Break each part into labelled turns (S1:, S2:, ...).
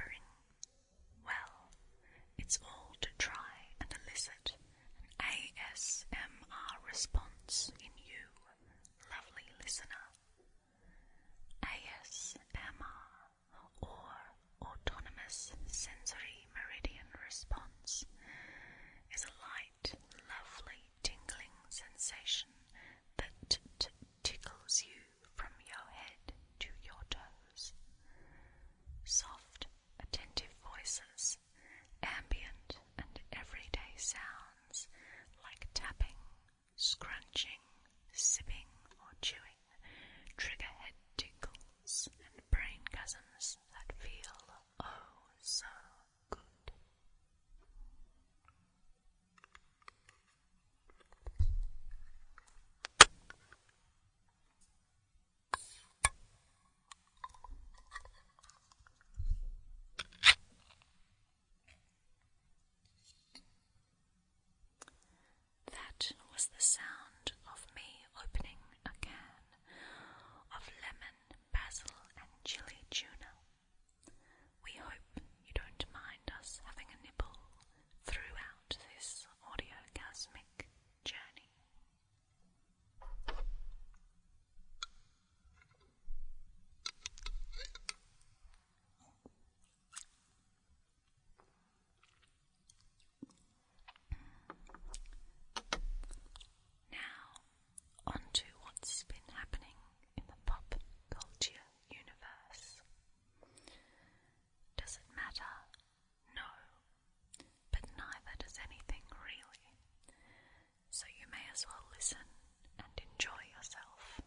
S1: whispering The sound of me opening a can of lemon, basil, and chili tuna. We hope you don't mind us having a nibble throughout this audiogasmic journey. Now, on to what's been happening in the pop culture universe. Does it matter? No. But neither does anything really. So you may as well listen and enjoy yourself.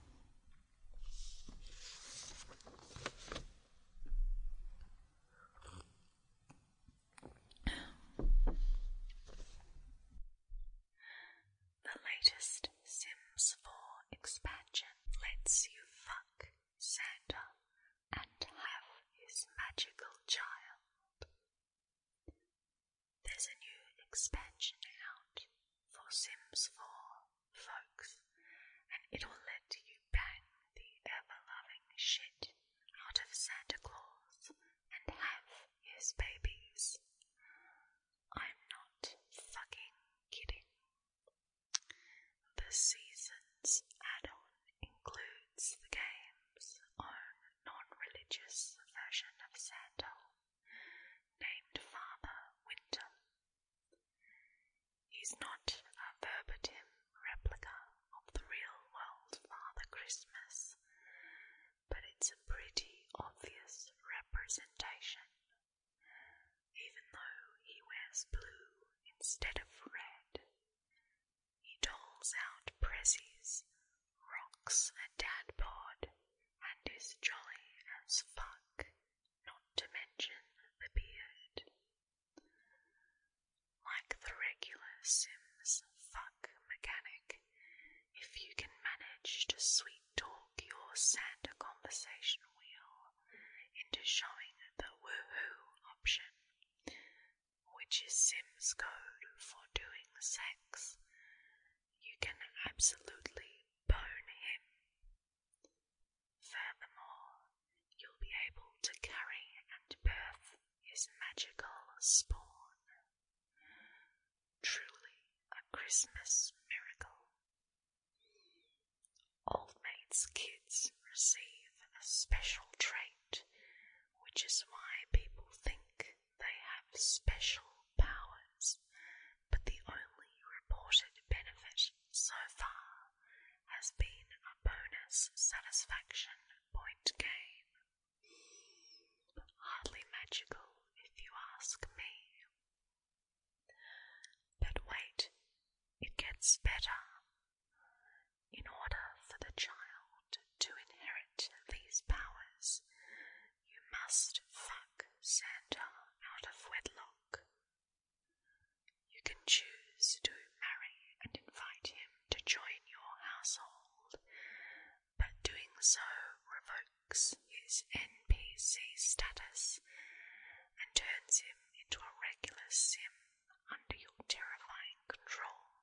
S1: The latest Sims 4 expansion lets you fuck Santa and have his magical child. There's a new expansion out for Sims 4, folks, and it'll let you bang the ever loving shit out of Santa Claus and have his babies. I'm not fucking kidding. The season's add-on includes the game's own non-religious version of Santa, named Father Winter. He's not a verbatim replica of the real-world Father Christmas, but it's a pretty obvious representation even though he wears blue instead of red. He doles out prezzies, a dad bod, and is jolly as fuck, not to mention the beard. Like the regular Sims fuck mechanic, if you can manage to sweet talk your Santa conversation wheel into showing the woohoo option, which is Sims code for doing sex, you can absolutely bone him. Furthermore, you'll be able to carry and birth his magical spawn. Truly a Christmas miracle. Old Mate's kids receive a special trait, which is why people think they have special powers, but the only reported benefit so far has been a bonus satisfaction point gain. Hardly magical, if you ask me. But wait, it gets better. In order for the child to inherit these powers, you must fuck Santa out of wedlock. You can choose to marry and invite him to join your household, but doing so revokes his NPC status and turns him into a regular sim under your terrifying control,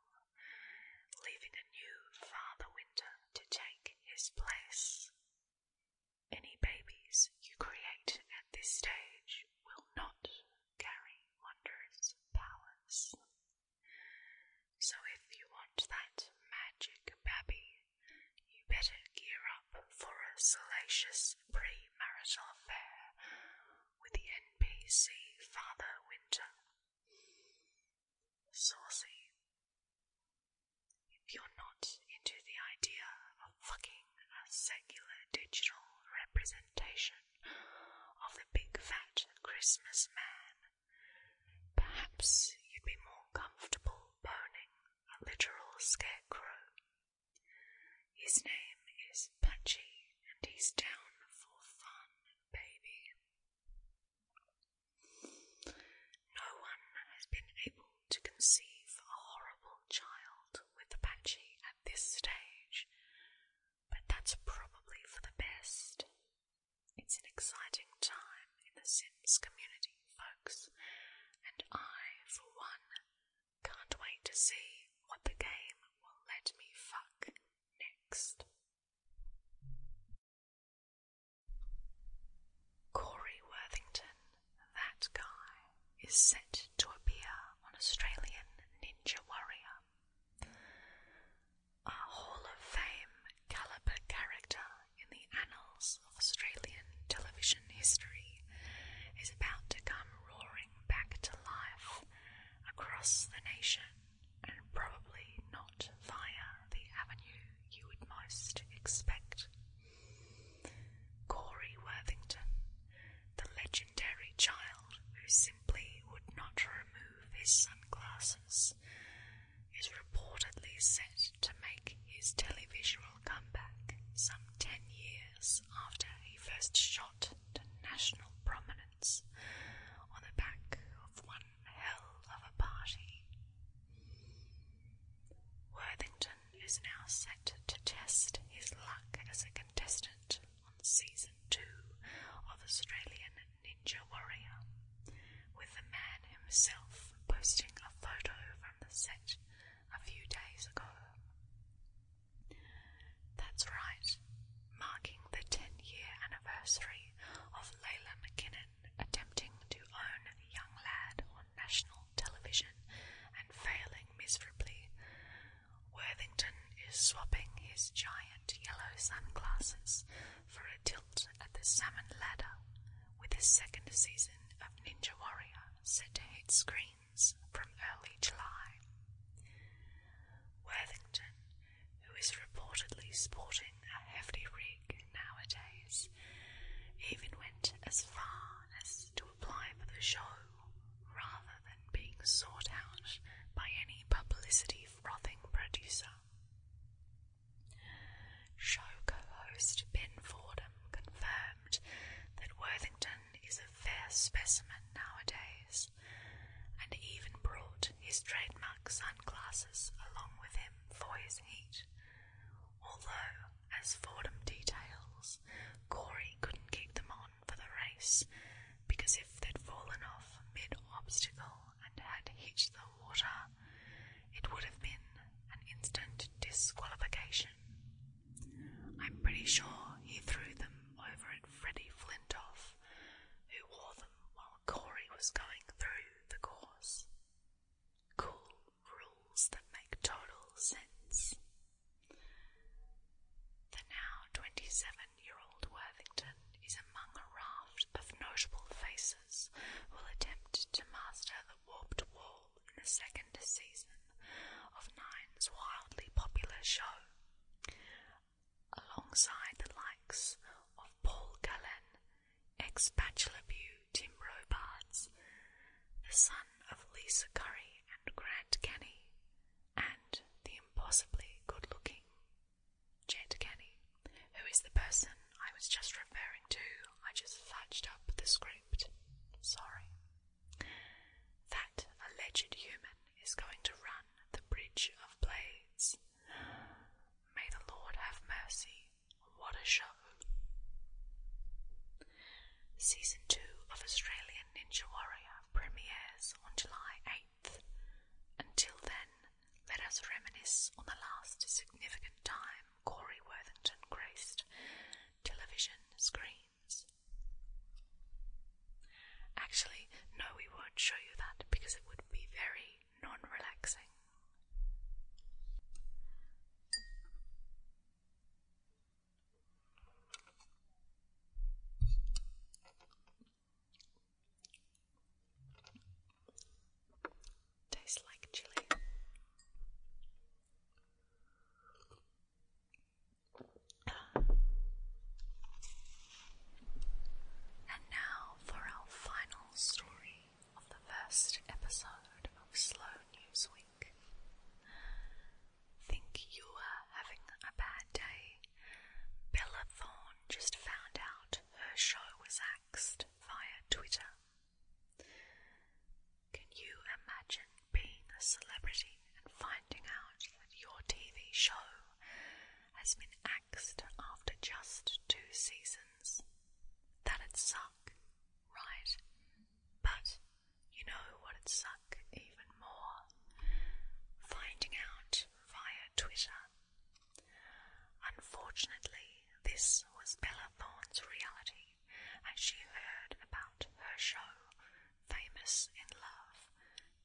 S1: leaving a new Father Winter to take his place. Any babies you create at this stage will not carry wondrous powers. So if you want that magic babby, you better gear up for a salacious pre-marital You'd be more comfortable boning a literal scarecrow. His name is Patchy, and he's down for fun, and baby. No one has been able to conceive a horrible child with Apache at this stage, but that's probably for the best. It's an exciting time in the Sims community, folks, to see what the game will let me fuck next. Corey Worthington, that guy, is set to appear on Australian Ninja Warrior, a Hall of Fame caliber character in the annals of Australian television history. Is about to come roaring back to life across the nation reportedly set to make his televisual comeback some ten years after he first shot nursery. second season of Nine's wildly popular show, alongside the likes of Paul Gallen, ex-Bachelor Bew Tim Robards, the son of Lisa Curry and Grant Kenny, and the impossibly this, on the last significant time, Corey Worthington graced television screens. Seasons. That'd suck, right? But you know what'd suck even more? Finding out via Twitter. Unfortunately, this was Bella Thorne's reality as she heard about her show, Famous in Love,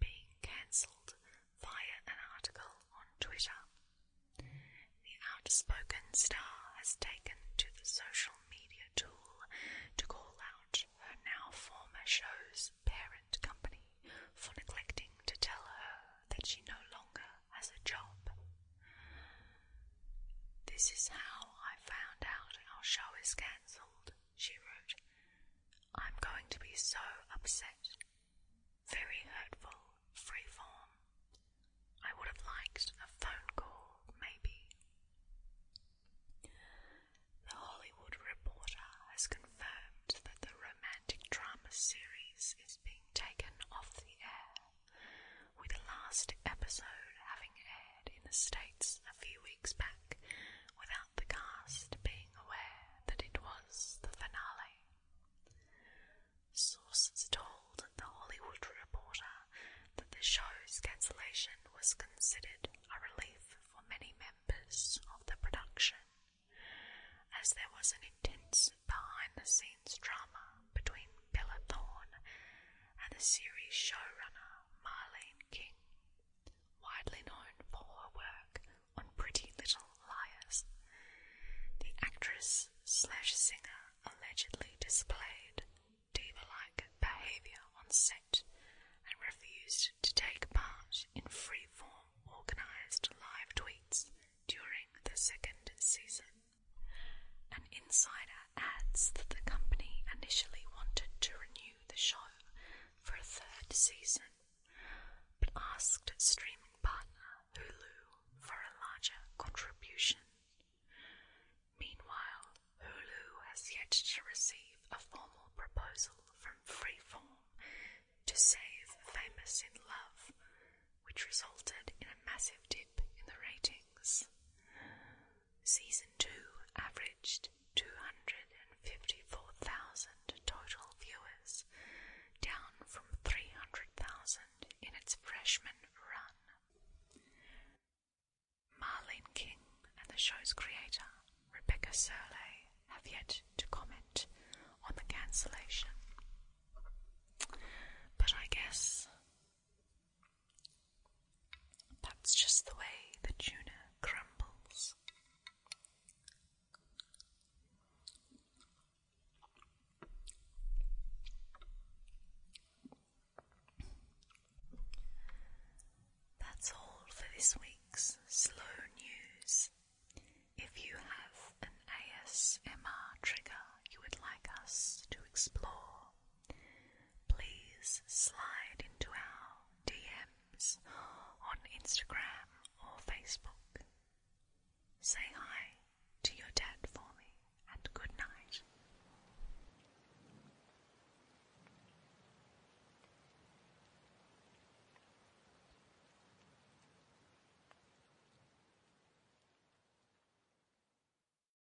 S1: being cancelled via an article on Twitter. The outspoken star taken to the social media tool to call out her now former show's parent company for neglecting to tell her that she no longer has a job. This is how I found out our show is cancelled, she wrote. I'm going to be so upset. Very hurtful, Freeform. I would have liked a phone call, maybe. The Hollywood Reporter has confirmed that the romantic drama series is being taken off the air, with the last episode having aired in the States a few weeks back without the cast being aware that it was the finale. Sources told The Hollywood Reporter that the show's cancellation was considered a relief for many members of the production, as there an intense behind the scenes drama between Bella Thorne and the series showrunner Marlene King, widely known for her work on Pretty Little Liars. The actress slash singer allegedly displayed diva-like behavior on set and refused to take part in Freeform organized live tweets during the second season. An insider adds that the company initially wanted to renew the show for a third season, but asked streaming partner Hulu for a larger contribution. Meanwhile, Hulu has yet to receive a formal proposal from Freeform to save Famous in Love, which resulted in a massive dip in the ratings. Season 2 averaged 254,000 total viewers, down from 300,000 in its freshman run. Marlene King and the show's creator, Rebecca Serle, have yet